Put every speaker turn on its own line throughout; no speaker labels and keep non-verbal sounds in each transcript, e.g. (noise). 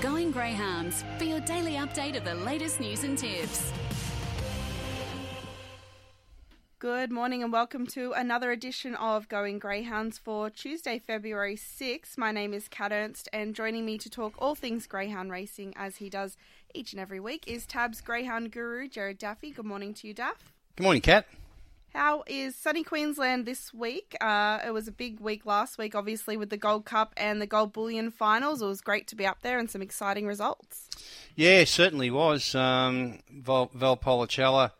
Going Greyhounds for your daily update of the latest news and tips.
Good morning and welcome to another edition of Going Greyhounds for Tuesday, February 6. My name is Kat Ernst, and joining me to talk all things greyhound racing as he does each and every week is Tab's greyhound guru, Gerard Daffy. Good morning to you, Daff.
Good morning, Kat.
How is sunny Queensland this week? Uh, it was a big week last week, obviously, with the Gold Cup and the Gold Bullion finals. It was great to be up there and some exciting results.
Yeah, certainly was. Um, Val, Valpolicella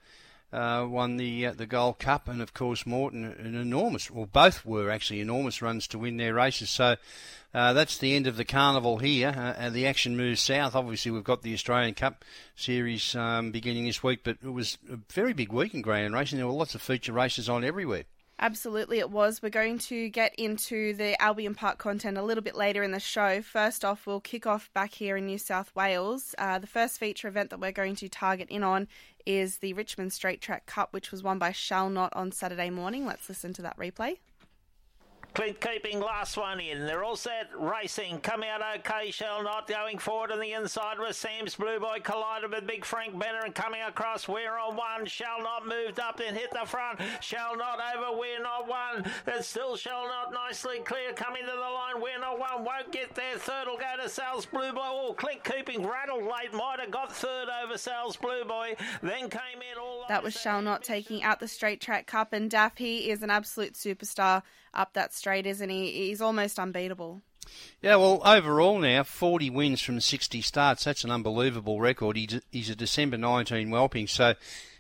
uh, won the uh, the Gold Cup, and of course Morton an enormous, well, both were actually enormous runs to win their races. So uh, that's the end of the carnival here, uh, and the action moves south. Obviously, we've got the Australian Cup series um, beginning this week, but it was a very big week in greyhound racing. There were lots of feature races on everywhere.
Absolutely, it was. We're going to get into the Albion Park content a little bit later in the show. First off, we'll kick off back here in New South Wales. Uh, the first feature event that we're going to target in on is the Richmond Straight Track Cup, which was won by Shall Not on Saturday morning. Let's listen to that replay.
Clint keeping last one in. They're all set racing. Come out okay, shall not. Going forward on the inside with Sam's Blue Boy collided with Big Frank Benner and coming across. We're on one. Shall not moved up and hit the front. Shall not over. We're not one. It still shall not nicely clear. Coming to the line. We're not one. Won't get there. Third will go to Sal's Blue Boy. Oh, Clint keeping rattled late. Might have got third over Sal's Blue Boy. Then came in all.
That was Shall Not taking out the Straight Track Cup, and Daff, he is an absolute superstar up that straight, isn't he? He's almost unbeatable.
Yeah, well, overall now, 40 wins from 60 starts. That's an unbelievable record. He's a December 19 whelping, so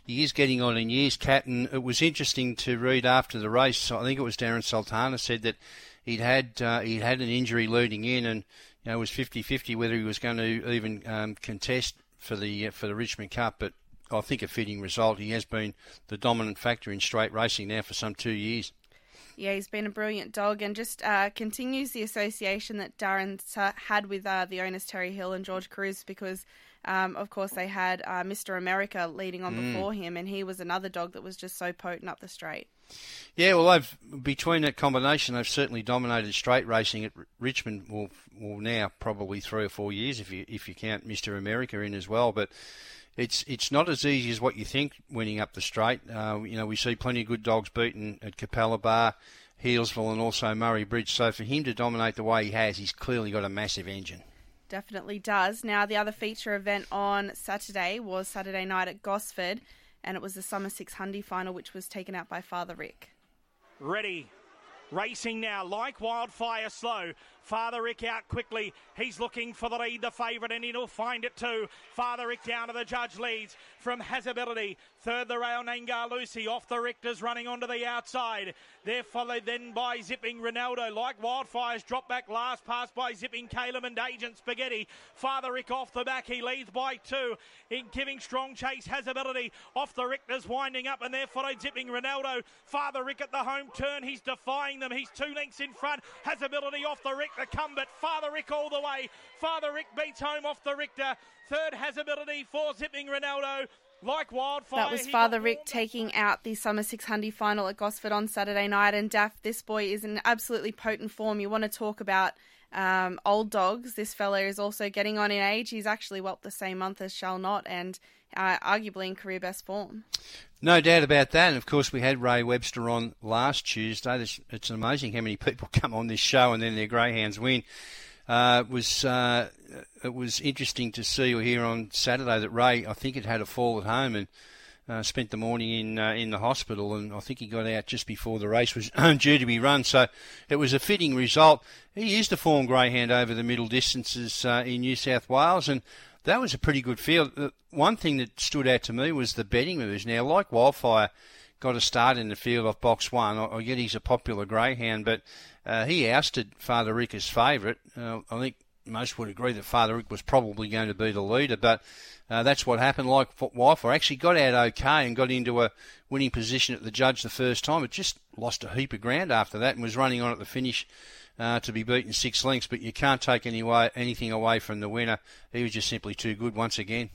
he is getting on in years, Kat. And it was interesting to read after the race. I think it was Darren Sultana said that he'd had uh, he'd had an injury leading in, and you know it was 50-50 whether he was going to even um, contest for the uh, for the Richmond Cup. But I think a fitting result. He has been the dominant factor in straight racing now for some two years.
Yeah, he's been a brilliant dog and just uh, continues the association that Darren had with uh, the owners Terry Hill and George Cruz because, um, of course, they had uh, Mr. America leading on mm. before him, and he was another dog that was just so potent up the straight.
Yeah, well, they've between that combination, they've certainly dominated straight racing at Richmond. Well, well, now probably three or four years if you if you count Mr. America in as well, but it's it's not as easy as what you think winning up the straight. Uh, you know, we see plenty of good dogs beaten at Capalaba, Healesville, and also Murray Bridge. So for him to dominate the way he has, he's clearly got a massive engine.
Definitely does. Now, the other feature event on Saturday was Saturday night at Gosford, and it was the Summer 600 final, which was taken out by Father Rick.
Ready. Racing now like wildfire slow. Father Rick out quickly. He's looking for the lead, the favourite, and he'll find it too. Father Rick down to the judge leads from Hasability. Third, the rail Nangar Lucy. Off the Richters running onto the outside. They're followed then by Zipping Ronaldo. Like wildfires, drop back last pass by Zipping Caleb and Agent Spaghetti. Father Rick off the back. He leads by two. In giving strong chase, has ability. Off the Richters winding up, and they're followed Zipping Ronaldo. Father Rick at the home turn. He's defying them. He's two lengths in front. Has ability off the Rick. The come, Father Rick all the way. Father Rick beats home off the Richter. Third has ability for zipping Ronaldo. Like wildfire.
That was Father Rick taking out the Summer 600 final at Gosford on Saturday night. And Daff, this boy is in absolutely potent form. You want to talk about um, old dogs. This fella is also getting on in age. He's actually whelped the same month as Shall Not and uh, arguably in career best form.
No doubt about that. And of course, we had Ray Webster on last Tuesday. It's amazing how many people (laughs) come on this show and then their greyhounds win. Uh, it was uh, it was interesting to see or hear on Saturday that Ray, I think, had had a fall at home and uh, spent the morning in uh, in the hospital, and I think he got out just before the race was (clears throat) due to be run. So it was a fitting result. He is the form greyhound over the middle distances uh, in New South Wales, and that was a pretty good field. Uh, one thing that stood out to me was the betting moves. Now, like Wildfire got a start in the field off box one. I, get he's a popular greyhound, but uh, he ousted Father Rick as favourite. Uh, I think most would agree that Father Rick was probably going to be the leader, but uh, that's what happened. Like Wildfire actually got out okay and got into a winning position at the judge the first time. It just lost a heap of ground after that and was running on at the finish uh, to be beaten six lengths, but you can't take any way, anything away from the winner. He was just simply too good once again.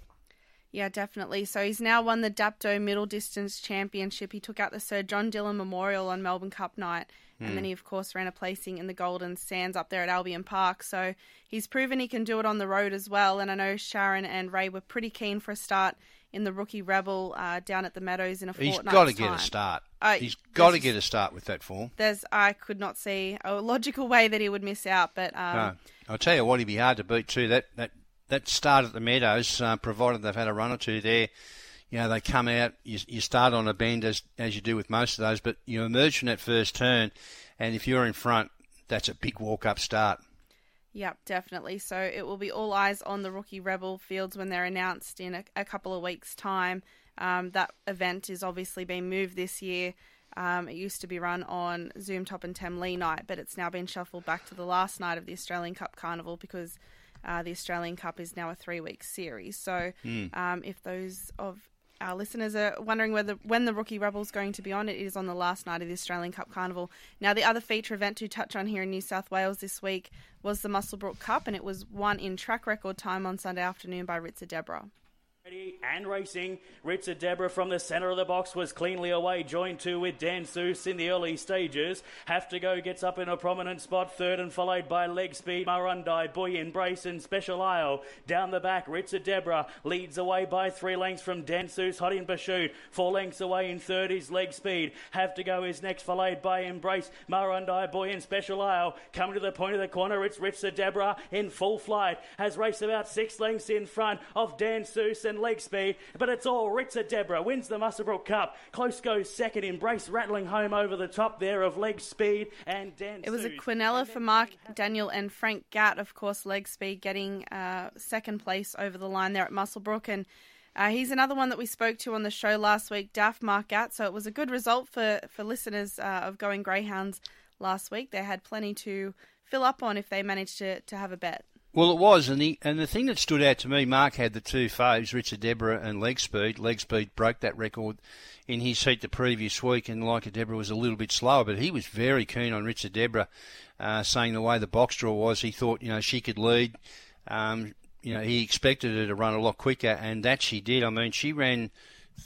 Yeah, definitely. So he's now won the Dapto Middle Distance Championship. He took out the Sir John Dillon Memorial on Melbourne Cup night, and then he of course ran a placing in the Golden Sands up there at Albion Park. So he's proven he can do it on the road as well. And I know Sharon and Ray were pretty keen for a start in the Rookie Rebel uh, down at the Meadows in a
He's
He's
got to get a start.
Uh,
He's got to get a start with that form.
There's I could not see a logical way that he would miss out, but um,
No. I'll tell you what, he'd be hard to beat too. That that that start at the Meadows, uh, provided they've had a run or two there, you know, they come out. You, you start on a bend as as you do with most of those, but you emerge from that first turn, and if you're in front, that's a big walk up start.
Yep, definitely. So it will be all eyes on the rookie Rebel fields when they're announced in a, a couple of weeks' time. Um, that event is obviously being moved this year. Um, it used to be run on Zoom Top and Temlee night, but it's now been shuffled back to the last night of the Australian Cup Carnival because uh, the Australian Cup is now a three-week series. So um, if those of our listeners are wondering whether when the Rookie Rebel's going to be on, it is on the last night of the Australian Cup Carnival. Now, the other feature event to touch on here in New South Wales this week was the Muswellbrook Cup, and it was won in track record time on Sunday afternoon by Ritza Deborah.
And racing. Richard Deborah from the centre of the box was cleanly away, joined two with Dan Seuss in the early stages. Have to go gets up in a prominent spot, third and followed by Leg Speed, Marundai, Boy Embrace, and Special Isle. Down the back, Richard Deborah leads away by three lengths from Dan Seuss, Hot in Pursuit. Four lengths away in third is Leg Speed. Have to go is next, followed by Embrace, Marundai, Boy, and Special Isle. Coming to the point of the corner, it's Richard Deborah in full flight. Has raced about six lengths in front of Dan Seuss and Leg Speed, but it's all Ritza Deborah wins the Muswellbrook Cup. Close goes second, Embrace rattling home over the top there of Leg Speed and Dan
It was a Quinella for Mark Daniel and Frank Gatt, of course, leg speed getting uh, second place over the line there at Muswellbrook. And uh, he's another one that we spoke to on the show last week, Daft Mark Gatt. So it was a good result for, for listeners uh, of Going Greyhounds last week. They had plenty to fill up on if they managed to, to have a bet.
Well, it was, and the and the thing that stood out to me, Mark had the two faves, Richard Deborah and Leg Speed. Leg Speed broke that record in his heat the previous week, and like Deborah was a little bit slower, but he was very keen on Richard Deborah, uh, saying the way the box draw was, he thought you know she could lead. Um, you know, he expected her to run a lot quicker, and that she did. I mean, she ran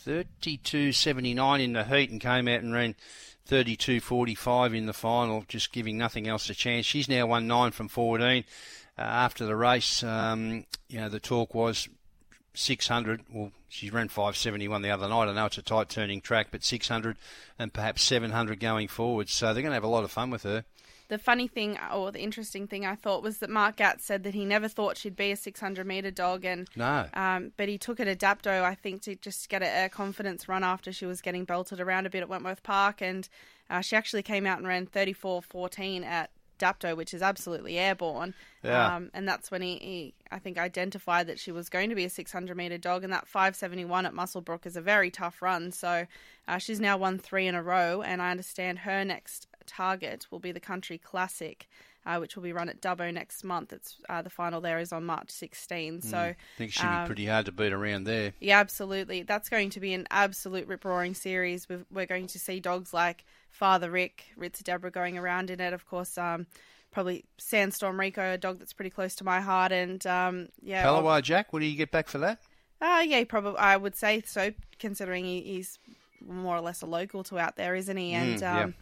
32.79 in the heat and came out and ran 32.45 in the final, just giving nothing else a chance. She's now won nine from 14 uh, after the race. Um, you know, the talk was 600. Well, she ran 571 the other night. I know it's a tight turning track, but 600 and perhaps 700 going forward. So they're going to have a lot of fun with her.
The funny thing, or the interesting thing I thought, was that Mark Gatt said that he never thought she'd be a 600 metre dog, and
No.
um, but he took it adapto, I think, to just get a, a confidence run after she was getting belted around a bit at Wentworth Park, and uh, she actually came out and ran 34.14 at Dapto, which is absolutely airborne.
Yeah.
Um, and that's when he, he, I think, identified that she was going to be a 600 metre dog, and that 571 at Muswellbrook is a very tough run. So uh, she's now won three in a row, and I understand her next target will be the Country Classic, uh, which will be run at Dubbo next month. It's uh, the final there is on March 16. So
I think she'd
um,
be pretty hard to beat around there.
yeah, absolutely. That's going to be an absolute rip roaring series. We've, we're going to see dogs like Father Rick, Ritz Deborah going around in it. Of course, um, probably Sandstorm Rico, a dog that's pretty close to my heart. And um, yeah,
Palawa Jack, what do you get back for that?
uh, yeah, probably I would say so, considering he, he's more or less a local to out there, isn't he? And
Mm, yeah.
um,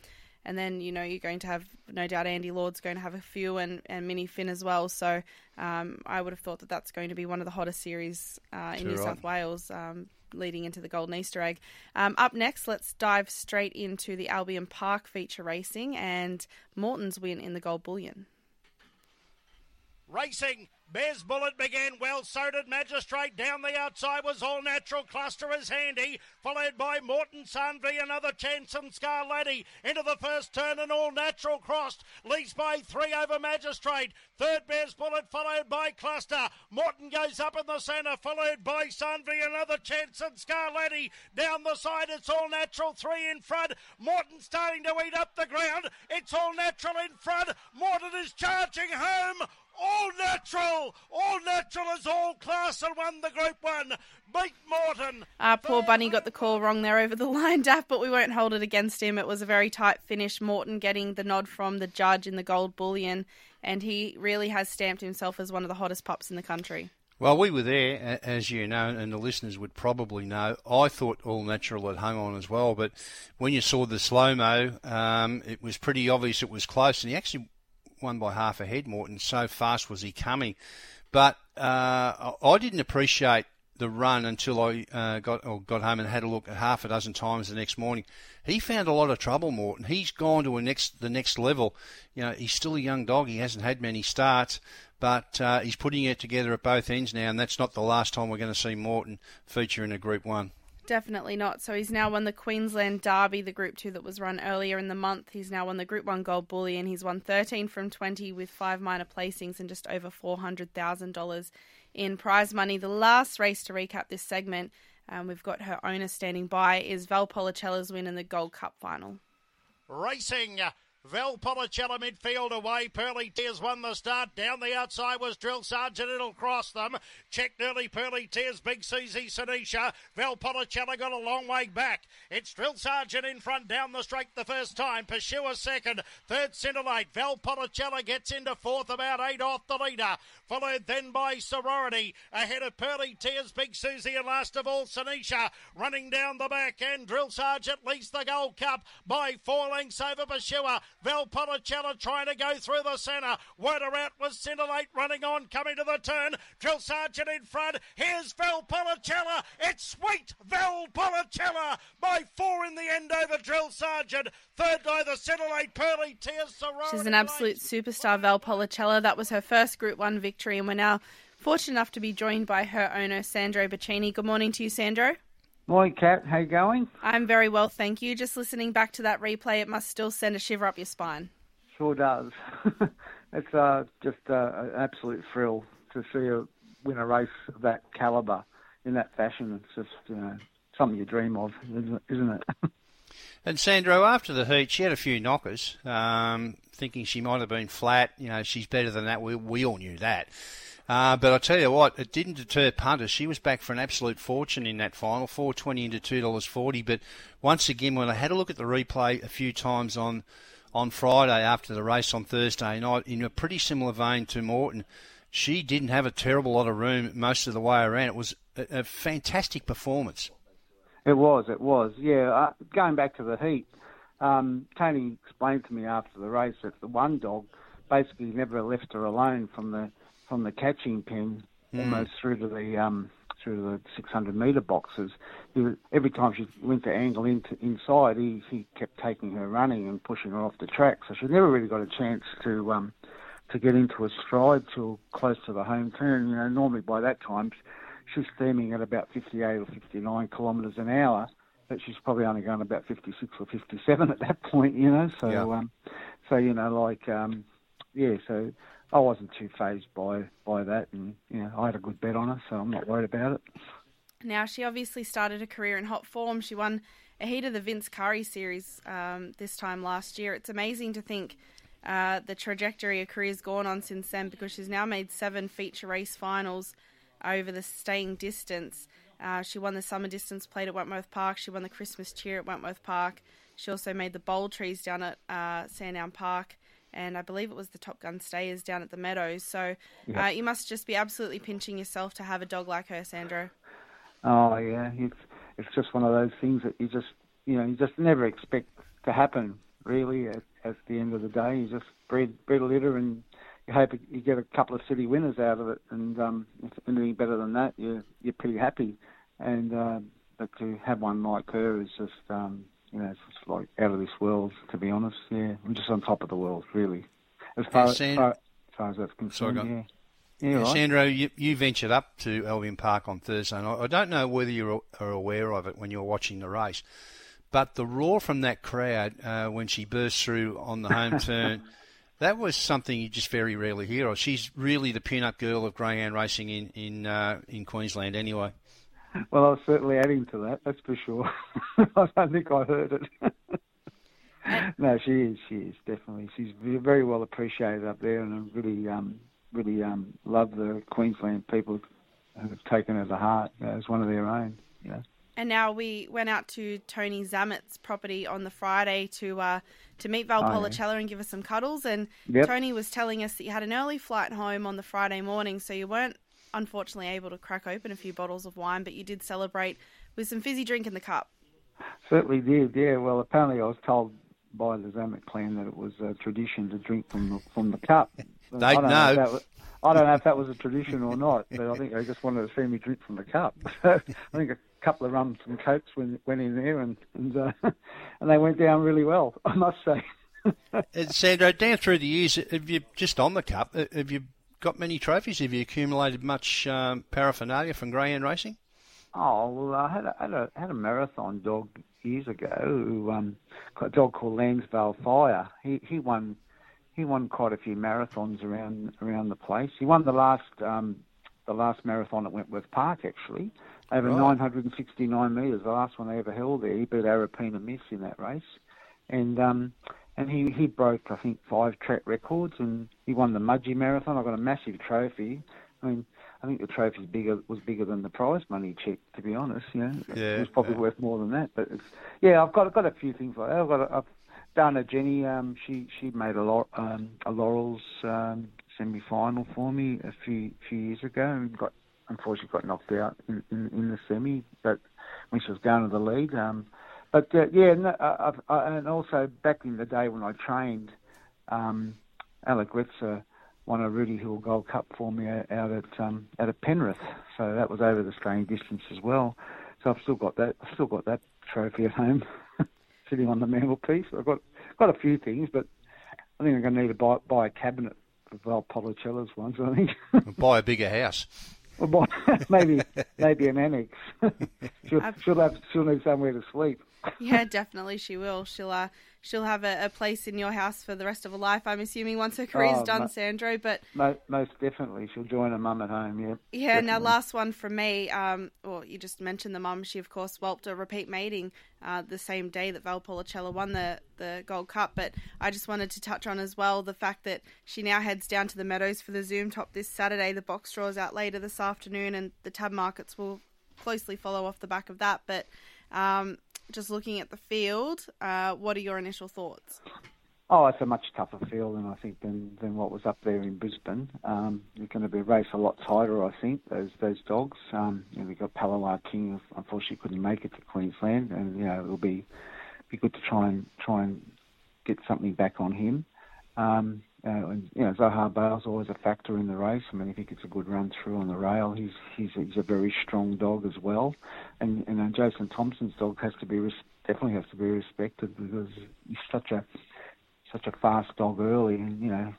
and then you know you're going to have no doubt Andy Lord's going to have a few and and Minnie Finn as well. So um, I would have thought that that's going to be one of the hottest series uh, in
Too
New
right.
South Wales. Um, leading into the Golden Easter egg. Um, up next, let's dive straight into the Albion Park feature racing and Morton's win in the Gold Bullion.
Racing. Bears Bullet began well, so did Magistrate. Down the outside was All Natural. Cluster is handy, followed by Morton Sunby, another chance and Scar Laddie. Into the first turn and All Natural crossed. Leads by three over Magistrate. Third Bears Bullet, followed by Cluster. Morton goes up in the centre, followed by Sunby, another chance and Scar Laddie. Down the side, it's All Natural, three in front. Morton starting to eat up the ground. It's All Natural in front. Morton is charging home. All natural, all natural is all class and won the Group One. Beat Morton.
Uh, poor Bunny got the call wrong there over the line, (laughs) Daff, but we won't hold it against him. It was a very tight finish. Morton getting the nod from the judge in the gold bullion, and he really has stamped himself as one of the hottest pups in the country.
Well, we were there, as you know, and the listeners would probably know. I thought All Natural had hung on as well, but when you saw the slow mo, um, it was pretty obvious it was close, and he actually won by half a head, Morton. So fast was he coming. But uh, I didn't appreciate the run until I uh, got or got home and had a look at half a dozen times the next morning. He found a lot of trouble, Morton. He's gone to a next the next level. You know, he's still a young dog. He hasn't had many starts, but uh, he's putting it together at both ends now, and that's not the last time we're going to see Morton feature in a Group One.
Definitely not. So he's now won the Queensland Derby, the Group 2 that was run earlier in the month. He's now won the Group 1 Gold Bullion. He's won 13 from 20 with five minor placings and just over $400,000 in prize money. The last race to recap this segment, um, we've got her owner standing by, is Val Valpolicella's win in the Gold Cup final.
Racing Valpolicella midfield away. Pearly Tears won the start. Down the outside was Drill Sergeant. It'll cross them. Checked early Pearly Tears. Big Susie Sinisha. Valpolicella got a long way back. It's Drill Sergeant in front down the straight the first time. Pursuer second. Third center Scintillate. Valpolicella gets into fourth about eight off the leader. Followed then by Sorority. Ahead of Pearly Tears. Big Susie and last of all Sinisha. Running down the back and Drill Sergeant leads the Gold Cup by four lengths over Pursuer. Valpolicella trying to go through the centre. Werder out was Scintillate running on, coming to the turn. Drill Sergeant in front. Here's Valpolicella. It's sweet Valpolicella by four in the end over Drill Sergeant. Third by the Scintillate Pearly Tears.
She's an absolute superstar, Valpolicella. That was her first Group 1 victory, and we're now fortunate enough to be joined by her owner, Sandro Bacchini. Good morning to you, Sandro.
Morning, Kat. How you going?
I'm very well, thank you. Just listening back to that replay, it must still send a shiver up your spine.
Sure does. (laughs) it's uh, just uh, an absolute thrill to see her win a race of that calibre in that fashion. It's just you know something you dream of, isn't it? (laughs)
and Sandro, after the heat, she had a few knockers, um, thinking she might have been flat. You know, she's better than that. We we all knew that. Uh, but I tell you what, it didn't deter punters. She was back for an absolute fortune in that final, four twenty into two dollars forty. But once again, when I had a look at the replay a few times on on Friday after the race on Thursday night, in a pretty similar vein to Morton, she didn't have a terrible lot of room most of the way around. It was a, a fantastic performance.
It was, it was. Yeah, uh, going back to the heat, um, Tony explained to me after the race that the one dog basically never left her alone from the from the catching pen mm. almost through to the um, through the 600 metre boxes. every time she went to angle into inside, he, he kept taking her running and pushing her off the track. So she never really got a chance to um, to get into a stride till close to the home turn. You know, normally by that time she's steaming at about 58 or 59 kilometres an hour, but she's probably only going about 56 or 57 at that point. You know, so yeah. um, so you know, like um, yeah, so I wasn't too phased by by that, and you know I had a good bet on her, so I'm not worried about it.
Now she obviously started a career in hot form. She won a heat of the Vince Curry Series um, this time last year. It's amazing to think uh, the trajectory her career's gone on since then, because she's now made seven feature race finals over the staying distance. Uh, she won the summer distance plate at Wentworth Park. She won the Christmas cheer at Wentworth Park. She also made the Bold Trease down at uh, Sandown Park and I believe it was the Top Gun Stayers down at the Meadows. So yeah. uh, you must just be absolutely pinching yourself to have a dog like her, Sandro.
Oh yeah, it's it's just one of those things that you just you know you just never expect to happen. Really, at, at the end of the day, you just breed breed a litter and you hope you get a couple of city winners out of it. And um, if anything better than that, you're you're pretty happy. And uh, but to have one like her is just um, you know, it's like out of this world, to be honest. Yeah, I'm just on top of the world, really. As far, as, far, as, far as that's concerned, Sorry, yeah.
Yeah, right. Sandro, you, you, ventured up to Albion Park on Thursday night. I don't know whether you are aware of it when you're watching the race, but the roar from that crowd uh, when she burst through on the home (laughs) turn, that was something you just very rarely hear of. She's really the pin-up girl of greyhound racing in in uh, in Queensland, anyway.
Well, I was certainly adding to that. That's for sure. (laughs) I don't think I heard it. no, she is. She is definitely. She's very well appreciated up there, and I really, um, really um, love the Queensland people who have taken her to heart as one of their own. You know.
And now we went out to Tony Zammit's property on the Friday to uh, to meet Valpolicella oh, yeah. and give us some cuddles. And yep. Tony was telling us that you had an early flight home on the Friday morning, so you weren't unfortunately able to crack open a few bottles of wine, but you did celebrate with some fizzy drink in the cup.
Certainly did, yeah. Well, apparently I was told by the Zammit clan that it was a tradition to drink from the, from the cup.
They (laughs)
I don't
know.
if that was- I don't know if that was a tradition or not, but I think they just wanted to see me drink from the cup. (laughs) So I think a couple of rums and cokes went, went in there, and and, uh, (laughs) and they went down really well. I must say.
And Sandro, down through the years, have you just on the cup? uh, Have you got many trophies? Have you accumulated much um, paraphernalia from greyhound racing?
Oh well, I had a, had a had a marathon dog years ago who um, got a dog called Lansvale Fire. He he won he won quite a few marathons around around the place. He won the last um, the last marathon at Wentworth Park actually, over
Right.
969 metres. The last one they ever held there. He beat Arapina Miss in that race, and um, and he he broke I think five track records and he won the Mudgee Marathon. I got a massive trophy. I mean. I think the trophy's bigger was bigger than the prize money check. To be honest, you know,
Yeah,
it was probably
yeah.
worth more than that. But it's, yeah, I've got I've got a few things like that. I've got a, I've done a Jenny. Um, she she made a Lau- um, a Laurels um, semi final for me a few few years ago and got unfortunately got knocked out in, in, in the semi, but when she was going to the lead. Um, but uh, yeah, no, I, I've, and also back in the day when I trained, um, Alec Retzer won a Rooty Hill Gold Cup for me out out at um, out at Penrith, so that was over the Australian distance as well. So I've still got that. I've still got that trophy at home, (laughs) sitting on the mantelpiece. I've got got a few things, but I think I'm going to need to buy buy a cabinet for Val Policella's ones. I think. (laughs)
Buy a bigger house.
Or buy, (laughs) maybe maybe an annex. she'll, she'll have she'll need somewhere to sleep.
Yeah, definitely she will. She'll uh, she'll have a, a place in your house for the rest of her life. I'm assuming once her career's
Oh,
done,
ma-
Sandro. But
Mo- most definitely, she'll join her mum at home. Yeah.
Yeah, now last one from me. Um, well, you just mentioned the mum. She, of course, whelped a repeat mating uh, the same day that Val Policella won the, the Gold Cup. But I just wanted to touch on as well the fact that she now heads down to the Meadows for the Zoom Top this Saturday. The box draws out later this afternoon, and the tab markets will closely follow off the back of that. But um, just looking at the field, uh, what are your initial thoughts?
Oh, it's a much tougher field than I think than, than what was up there in Brisbane. Um, it's going to be a race a lot tighter, I think. Those those dogs. Um, you know, we got Palawar King. Unfortunately, couldn't make it to Queensland, and you know it'll be be good to try and try and get something back on him. Um, uh, you know, Zahar Bale's always a factor in the race. I mean, if he gets a good run through on the rail, he's he's, he's a very strong dog as well. And and Jason Thompson's dog has to be res- definitely has to be respected because he's such a such a fast dog early, and you know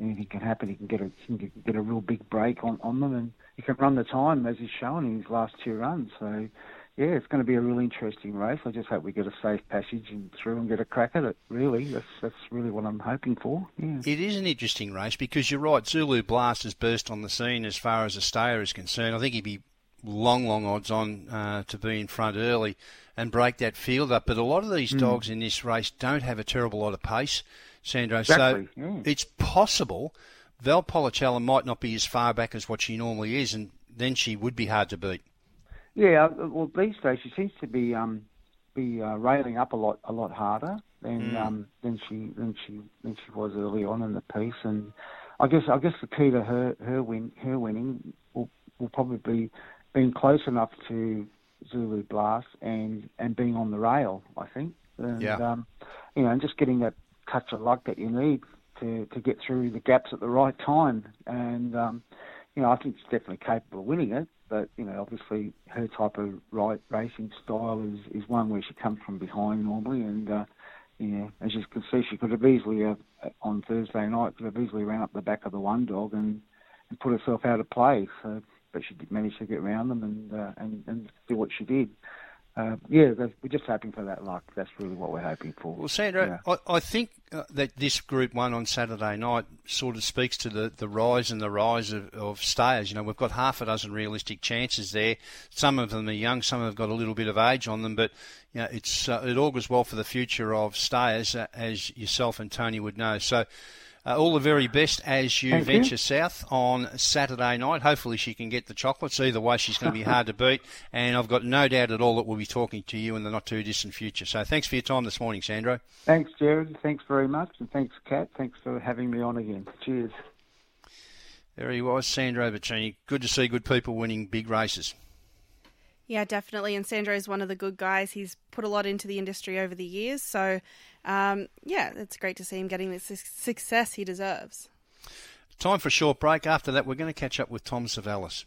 anything can happen. He can get a he can get a real big break on, on them, and he can run the time as he's shown in his last two runs. So yeah, it's going to be a really interesting race. I just hope we get a safe passage and through and get a crack at it. Really, that's that's really what I'm hoping for. Yeah.
It is an interesting race because you're right. Zulu Blast has burst on the scene as far as a stayer is concerned. I think he'd be long, long odds on uh, to be in front early and break that field up. But a lot of these
Hmm.
dogs in this race don't have a terrible lot of pace, Sandro.
Exactly,
So
yeah.
it's possible Val Policella might not be as far back as what she normally is, and then she would be hard to beat.
Yeah, uh, well, these days she seems to be um, be uh, railing up a lot a lot harder than
Mm.
um, than she than she than she was early on in the piece, and I guess I guess the key to her her win her winning will will probably be being close enough to Zulu Blast and and being on the rail. I think, and,
Yeah.
um, you know, and just getting that touch of luck that you need to to get through the gaps at the right time, and um, you know, I think she's definitely capable of winning it. But you know, obviously, her type of right racing style is, is one where she comes from behind normally, and uh, you know, as you can see, she could have easily uh, on Thursday night could have easily ran up the back of the one dog and, and put herself out of play. So, but she did manage to get around them and uh, and and do what she did. Uh, yeah, we're just hoping for that luck. That's really what we're hoping for.
Well, Sandro,
Yeah.
I, I think uh, that this Group 1 on Saturday night sort of speaks to the, the rise and the rise of, of stayers. You know, we've got half a dozen realistic chances there. Some of them are young, some have got a little bit of age on them, but you know, it's uh, it augurs well for the future of stayers, uh, as yourself and Tony would know. So, uh, all the very best as you
Thank you.
venture south on Saturday night. Hopefully, she can get the chocolates. Either way, she's going to be (laughs) hard to beat, and I've got no doubt at all that we'll be talking to you in the not too distant future. So, thanks for your time this morning, Sandro.
Thanks, Gerard. Thanks very much, and thanks, Kat. Thanks for having me on again. Cheers.
There he was, Sandro Bettini. Good to see good people winning big races.
Yeah, definitely. And Sandro is one of the good guys. He's put a lot into the industry over the years. So, um, yeah, it's great to see him getting the success he deserves.
Time for a short break. After that, we're going to catch up with Tom Zavelis.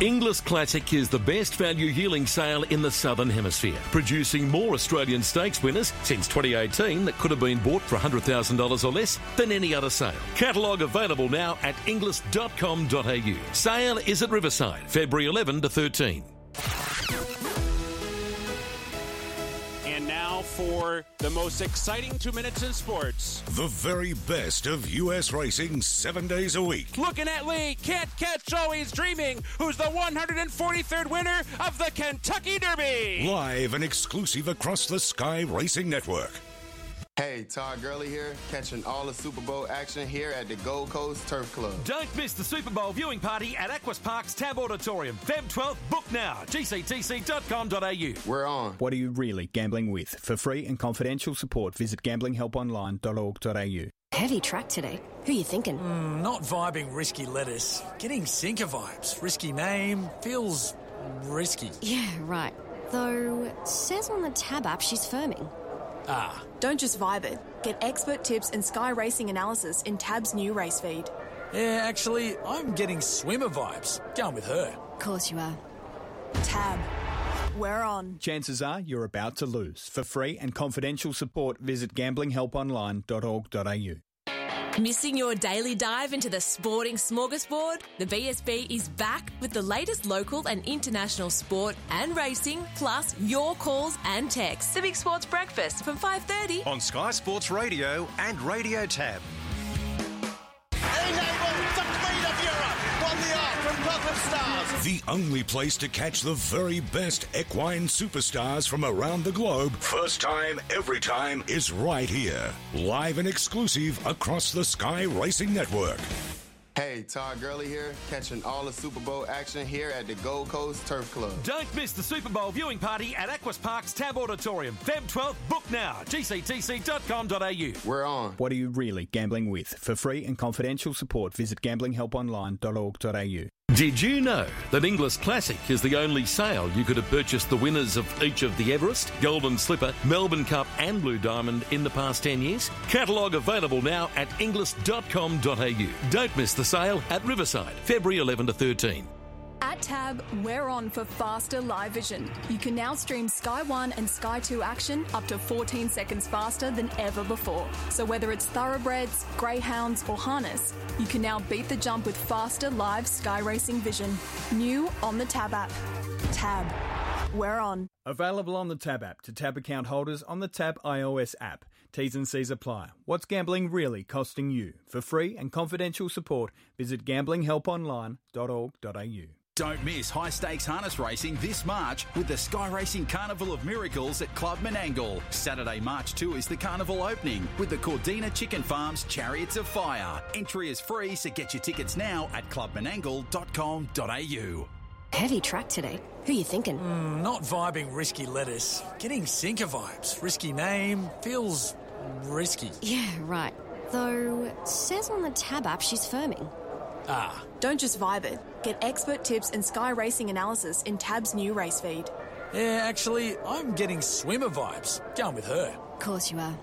Inglis Classic is the best value yearling sale in the Southern Hemisphere, producing more Australian Stakes winners since 2018 that could have been bought for $100,000 or less than any other sale. Catalogue available now at inglis.com.au. Sale is at Riverside, February 11 to 13.
For the most exciting two minutes in sports.
The very best of U.S. racing seven days a week.
Looking at Lee, can't catch always dreaming, who's the 143rd winner of the Kentucky Derby.
Live and exclusive across the Sky Racing Network.
Hey, Todd Gurley here, catching all the Super Bowl action here at the Gold Coast Turf Club.
Don't miss the Super Bowl viewing party at Aquis Park's Tab Auditorium. Feb 12th, book now. gctc.com.au.
We're on.
What are you really gambling with? For free and confidential support, visit gamblinghelponline.org.au.
Heavy track today. Who are you thinking?
Mm, not vibing risky lettuce. Getting sinker vibes. Risky name. Feels risky.
Yeah, right. Though, says on the Tab app she's firming.
Ah.
Don't just vibe it. Get expert tips and Sky Racing analysis in Tab's new race feed.
Yeah, actually, I'm getting swimmer vibes. Going with her.
Of course you are.
Tab. We're on.
Chances are you're about to lose. For free and confidential support, visit gamblinghelponline.org.au.
Missing your daily dive into the sporting smorgasbord? The BSB is back with the latest local and international sport and racing, plus your calls and texts. The Big Sports Breakfast from 5.30
on Sky Sports Radio and Radio Tab.
The only place to catch the very best equine superstars from around the globe, first time, every time, is right here. Live and exclusive across the Sky Racing Network.
Hey, Todd Gurley here, catching all the Super Bowl action here at the Gold Coast Turf Club.
Don't miss the Super Bowl viewing party at Aquis Park's Tab Auditorium. Feb 12th, book now. gctc.com.au.
We're on.
What are you really gambling with? For free and confidential support, visit gamblinghelponline.org.au.
Did you know that Inglis Classic is the only sale you could have purchased the winners of each of the Everest, Golden Slipper, Melbourne Cup, and Blue Diamond in the past 10 years? Catalogue available now at inglis.com.au. Don't miss the sale at Riverside, February 11 to 13.
At Tab, we're on for faster live vision. You can now stream Sky 1 and Sky 2 action up to 14 seconds faster than ever before. So whether it's thoroughbreds, greyhounds, or harness, you can now beat the jump with faster live Sky Racing vision. New on the Tab app. Tab. We're on.
Available on the Tab app to Tab account holders on the Tab iOS app. T's and C's apply. What's gambling really costing you? For free and confidential support, visit gamblinghelponline.org.au.
Don't miss high stakes harness racing this March with the Sky Racing Carnival of Miracles at Club Menangle. Saturday, March 2 is the carnival opening with the Cordina Chicken Farms Chariots of Fire. Entry is free, so get your tickets now at clubmenangle.com.au.
Heavy track today. Who are you thinking?
Mm, not vibing risky lettuce. Getting sinker vibes. Risky name. Feels risky.
Yeah, right. Though, says on the Tab app she's firming.
Ah.
Don't just vibe it. Get expert tips and Sky Racing analysis in Tab's new race feed.
Yeah, actually, I'm getting swimmer vibes. Going with her.
Of course you are.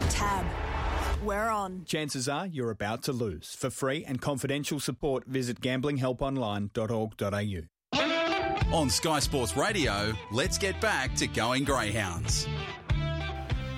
Tab. We're on.
Chances are you're about to lose. For free and confidential support, visit gamblinghelponline.org.au.
On Sky Sports Radio, let's get back to going Greyhounds.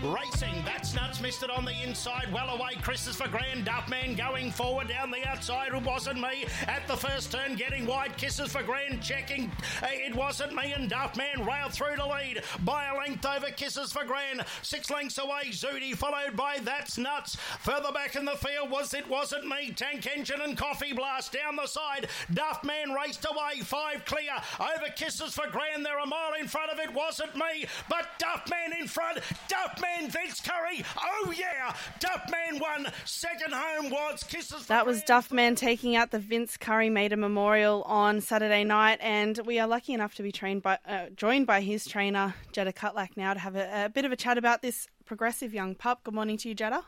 Racing, that's nuts, missed it on the inside, well away, Christopher Grand, Duffman going forward. Down the outside, it wasn't me, at the first turn getting wide, kisses for Grand, checking, eh, it wasn't me, and Duffman railed through to lead, by a length over kisses for Grand, six lengths away, Zudi, followed by That's Nuts, further back in the field was It Wasn't Me, Tank Engine and Coffee Blast down the side, Duffman raced away, five clear, over kisses for Grand, they're a mile in front of It Wasn't Me, but Duffman in front, Duffman Vince Curry. Oh yeah, Duffman won. Second home was Kisses.
That was Duffman taking out the Vince Curry Mater Memorial on Saturday night, and we are lucky enough to be trained by, uh, joined by his trainer Jetta Cutlack now to have a, a bit of a chat about this progressive young pup. Good morning to you, Jetta.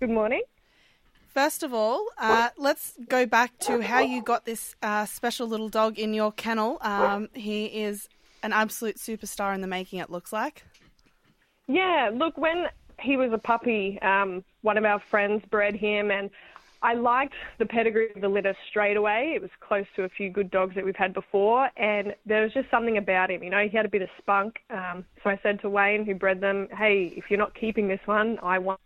Good morning.
First of all, uh, let's go back to how you got this uh, special little dog in your kennel. Um, he is an absolute superstar in the making, it looks like.
Yeah, look, when he was a puppy, um, one of our friends bred him, and I liked the pedigree of the litter straight away. It was close to a few good dogs that we've had before, and there was just something about him. You know, he had a bit of spunk. Um, so I said to Wayne, who bred them, hey, if you're not keeping this one, I want.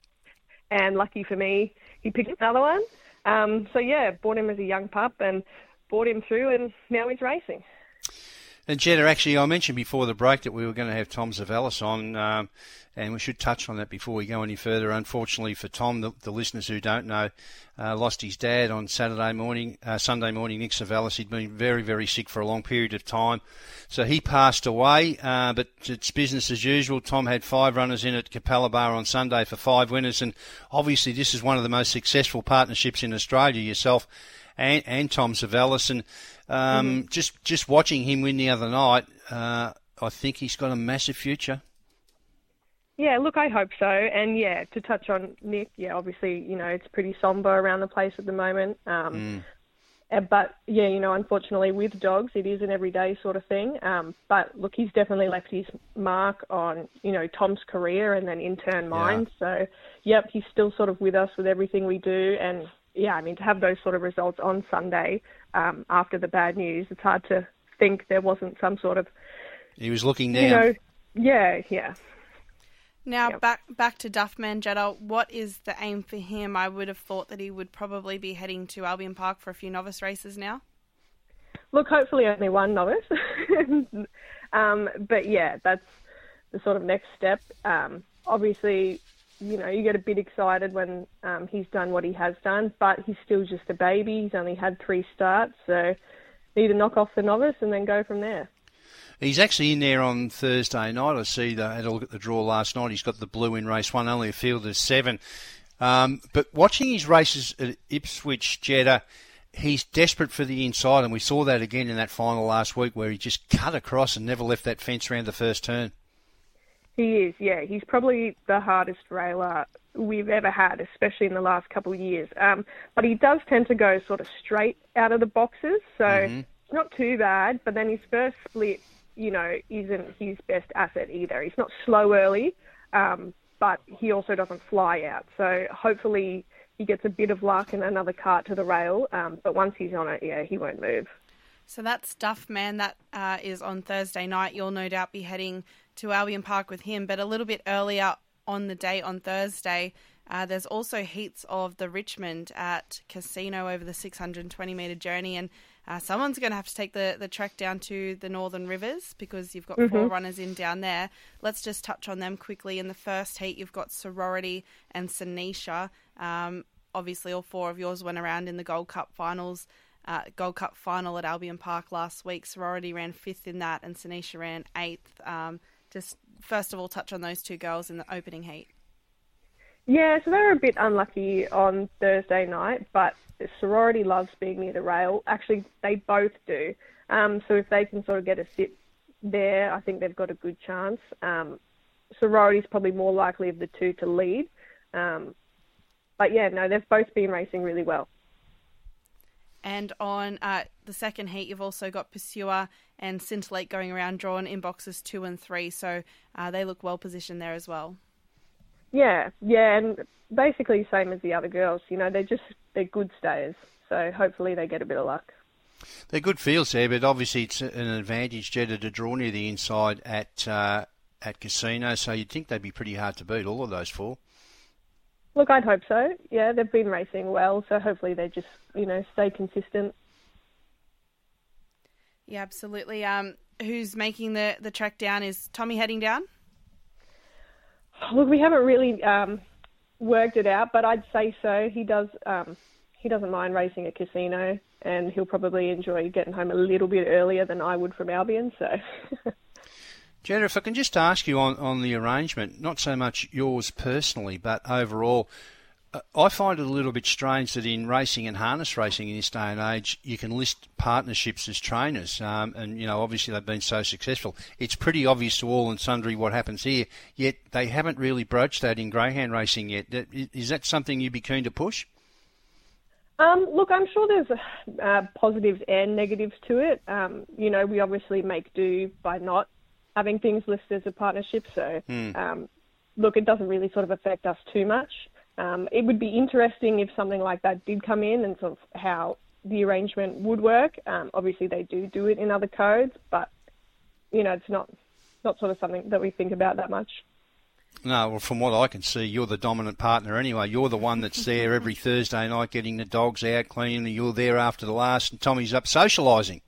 And lucky for me, he picked another one. Um, so yeah, bought him as a young pup and brought him through, and now he's racing.
And Jetta, actually, I mentioned before the break that we were going to have Tom Zavelis on, um, and we should touch on that before we go any further. Unfortunately for Tom, the, the listeners who don't know, uh, lost his dad on Saturday morning, uh, Sunday morning. Nick Zavelis, he'd been very, very sick for a long period of time, so he passed away. Uh, but it's business as usual. Tom had five runners in at Capalaba on Sunday for five winners, and obviously this is one of the most successful partnerships in Australia. Yourself and, and Tom Zavelis, and um, mm-hmm. Just just watching him win the other night, uh, I think he's got a massive future.
Yeah, look, I hope so. And yeah, to touch on Nick, yeah, obviously, you know, it's pretty somber around the place at the moment. Um, mm. But yeah, you know, unfortunately with dogs, it is an everyday sort of thing. Um, but look, he's definitely left his mark on, you know, Tom's career and then in turn mine. Yeah. So, yep, he's still sort of with us with everything we do. And yeah, I mean, to have those sort of results on Sunday um, after the bad news, it's hard to think there wasn't some sort of.
He was looking down.
You know, yeah, yeah.
Now yep. back back to Duffman Jetta. What is the aim for him? I would have thought that he would probably be heading to Albion Park for a few novice races now.
Look, hopefully only one novice. (laughs) um, but yeah, that's the sort of next step. Um, obviously, you know, you get a bit excited when um, he's done what he has done, but he's still just a baby. He's only had three starts, so need to knock off the novice and then go from there.
He's actually in there on Thursday night. I see that. I had a look at the draw last night. He's got the blue in race one, only a field of seven. Um, but watching his races at Ipswich Jetta, he's desperate for the inside, and we saw that again in that final last week where he just cut across and never left that fence around the first turn.
He is, yeah. He's probably the hardest railer we've ever had, especially in the last couple of years. Um, but he does tend to go sort of straight out of the boxes, so mm-hmm. not too bad. But then his first split, you know, isn't his best asset either. He's not slow early, um, but he also doesn't fly out. So hopefully he gets a bit of luck and another cart to the rail. Um, but once he's on it, yeah, he won't move.
So that's Duff Man. That uh, is on Thursday night. You'll no doubt be heading to Albion Park with him, but a little bit earlier on the day on Thursday. Uh, there's also heats of the Richmond at Casino over the 620 metre journey, and uh, someone's going to have to take the, the trek down to the Northern Rivers because you've got mm-hmm. four runners in down there. Let's just touch on them quickly. In the first heat, you've got Sorority and Sanisha. Um, obviously, all four of yours went around in the Gold Cup finals. Uh, Gold Cup final at Albion Park last week. Sorority ran fifth in that, and Sanisha ran eighth. Um, just first of all touch on those two girls in the opening heat.
Yeah, so they were a bit unlucky on Thursday night, but sorority loves being near the rail. Actually, they both do. Um, so if they can sort of get a sit there, I think they've got a good chance. Um, sorority's probably more likely of the two to lead. Um, but yeah, no, they've both been racing really well.
And on uh, the second heat, you've also got Pursuer and Scintillate going around, drawn in boxes two and three. So uh, they look well positioned there as well.
Yeah, yeah, and basically same as the other girls. You know, they're just they're good stayers. So hopefully they get a bit of luck.
They're good fields there, but obviously it's an advantage, Jetta, to draw near the inside at uh, at Casino. So you'd think they'd be pretty hard to beat, all of those four.
Look, I'd hope so. Yeah, they've been racing well, so hopefully they just, you know, stay consistent.
Yeah, absolutely. Um, who's making the the trek down? Is Tommy heading down?
Look, we haven't really um, worked it out, but I'd say so. He does. Um, he doesn't mind racing at casino, and he'll probably enjoy getting home a little bit earlier than I would from Albion. So. (laughs)
Jenna, if I can just ask you on, on the arrangement, not so much yours personally, but overall, uh, I find it a little bit strange that in racing and harness racing in this day and age, you can list partnerships as trainers, um, and you know obviously they've been so successful. It's pretty obvious to all and sundry what happens here. Yet they haven't really broached that in greyhound racing yet. Is that something you'd be keen to push?
Um, look, I'm sure there's uh, positives and negatives to it. Um, you know, we obviously make do by not having things listed as a partnership. So,
Hmm.
um, look, it doesn't really sort of affect us too much. Um, it would be interesting if something like that did come in and sort of how the arrangement would work. Um, obviously, they do do it in other codes, but you know, it's not not sort of something that we think about that much.
No, well, from what I can see, you're the dominant partner anyway. You're the one that's there every (laughs) Thursday night getting the dogs out, cleaning. and You're there after the last, and Tommy's up socialising.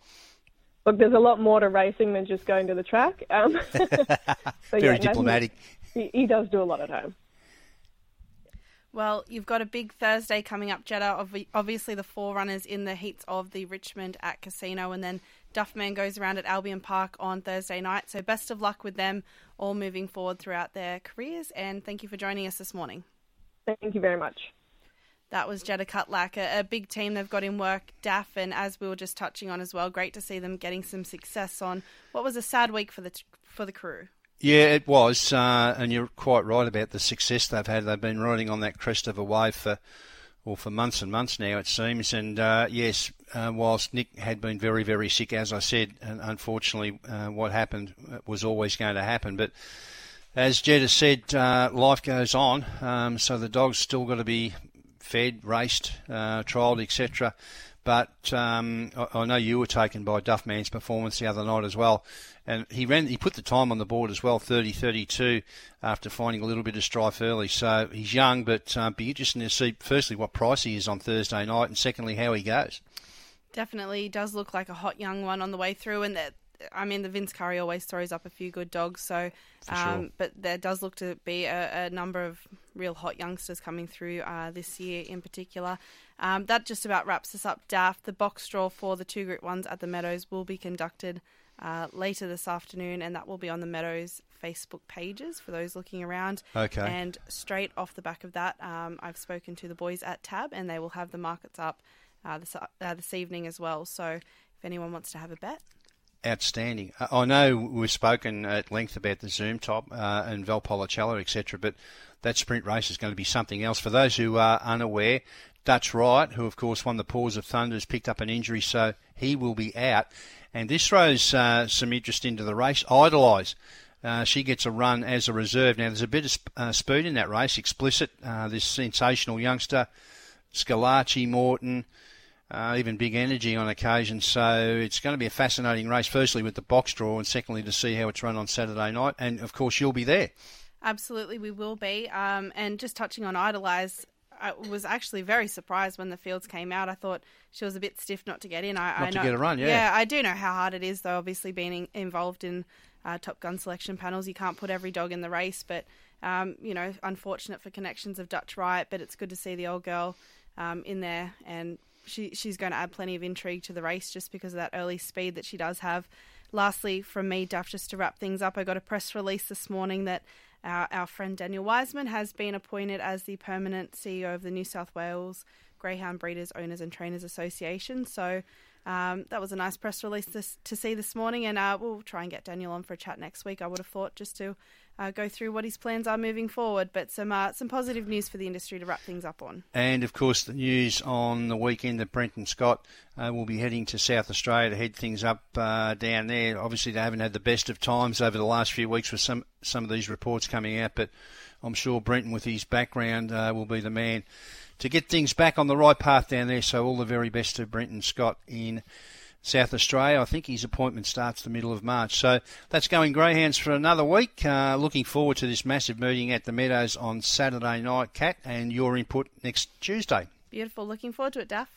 Look, there's a lot more to racing than just going to the track. Um, (laughs) so, (laughs)
Very
yeah, no,
diplomatic.
he, he does do a lot at home.
Well, you've got a big Thursday coming up, Jeddah. Obvi- Obviously, the forerunners in the heats of the Richmond at Casino, and then Duffman goes around at Albion Park on Thursday night. So, best of luck with them all moving forward throughout their careers. And thank you for joining us this morning.
Thank you very much.
That was Jeddah Cutlack, a, a big team they've got in work. Daff, and as we were just touching on as well, great to see them getting some success on what was a sad week for the for the crew.
Yeah, it was, uh, and you're quite right about the success they've had. They've been riding on that crest of a wave for, well, for months and months now, it seems. And uh, yes, uh, whilst Nick had been very, very sick, as I said, and unfortunately, uh, what happened was always going to happen. But as Jed has said, uh, life goes on, um, so the dog's still got to be fed, raced, uh, trialled, etc. But um, I, I know you were taken by Duffman's performance the other night as well, and he ran. He put the time on the board as well, 30-32, after finding a little bit of strife early. So he's young, but um, be interesting to see firstly what price he is on Thursday night, and secondly how he goes.
Definitely does look like a hot young one on the way through, and that I mean the Vince Curry always throws up a few good dogs. So, um,
sure.
but there does look to be a, a number of real hot youngsters coming through uh, this year in particular. Um, that just about wraps us up. Daff the box draw for the two group ones at the Meadows will be conducted uh, later this afternoon, and that will be on the Meadows Facebook pages for those looking around.
Okay.
And straight off the back of that, um, I've spoken to the boys at Tab, and they will have the markets up uh, this uh, this evening as well. So if anyone wants to have a bet,
Outstanding. I I know we've spoken at length about the Zoom top uh, and Valpolicella, etc., but that sprint race is going to be something else. For those who are unaware, Dutch Wright, who of course won the Paws of Thunder, has picked up an injury, so he will be out. And this throws uh, some interest into the race. Idolise. Uh, she gets a run as a reserve. Now, there's a bit of sp- uh, speed in that race. Explicit, uh, this sensational youngster, Scalacci, Morton, uh, even big energy on occasion. So it's going to be a fascinating race, firstly with the box draw, and secondly to see how it's run on Saturday night. And of course, you'll be there.
Absolutely we will be. Um, and just touching on Idolize. I was actually very surprised when the fields came out. I thought she was a bit stiff not to get in. I,
Not
I
to
know,
get a run, yeah.
Yeah, I do know how hard it is, though. Obviously, being in, involved in uh, Top Gun selection panels, you can't put every dog in the race. But um, you know, unfortunate for connections of Dutch Wright. But it's good to see the old girl um, in there, and she she's going to add plenty of intrigue to the race just because of that early speed that she does have. Lastly, from me, Duff, just to wrap things up, I got a press release this morning that our, our friend Daniel Wiseman has been appointed as the permanent CEO of the New South Wales Greyhound Breeders, Owners and Trainers Association. So um, that was a nice press release this, to see this morning, and uh, we'll try and get Daniel on for a chat next week. I would have thought just to uh, go through what his plans are moving forward, but some uh, some positive news for the industry to wrap things up on.
And of course, the news on the weekend that Brenton Scott uh, will be heading to South Australia to head things up uh, down there. Obviously, they haven't had the best of times over the last few weeks with some some of these reports coming out, but I'm sure Brenton, with his background, uh, will be the man to get things back on the right path down there. So all the very best to Brenton Scott in South Australia. I think his appointment starts the middle of March. So that's going Greyhounds for another week. Uh, looking forward to this massive meeting at the Meadows on Saturday night, Kat, and your input next Tuesday.
Beautiful. Looking forward to it, Daff.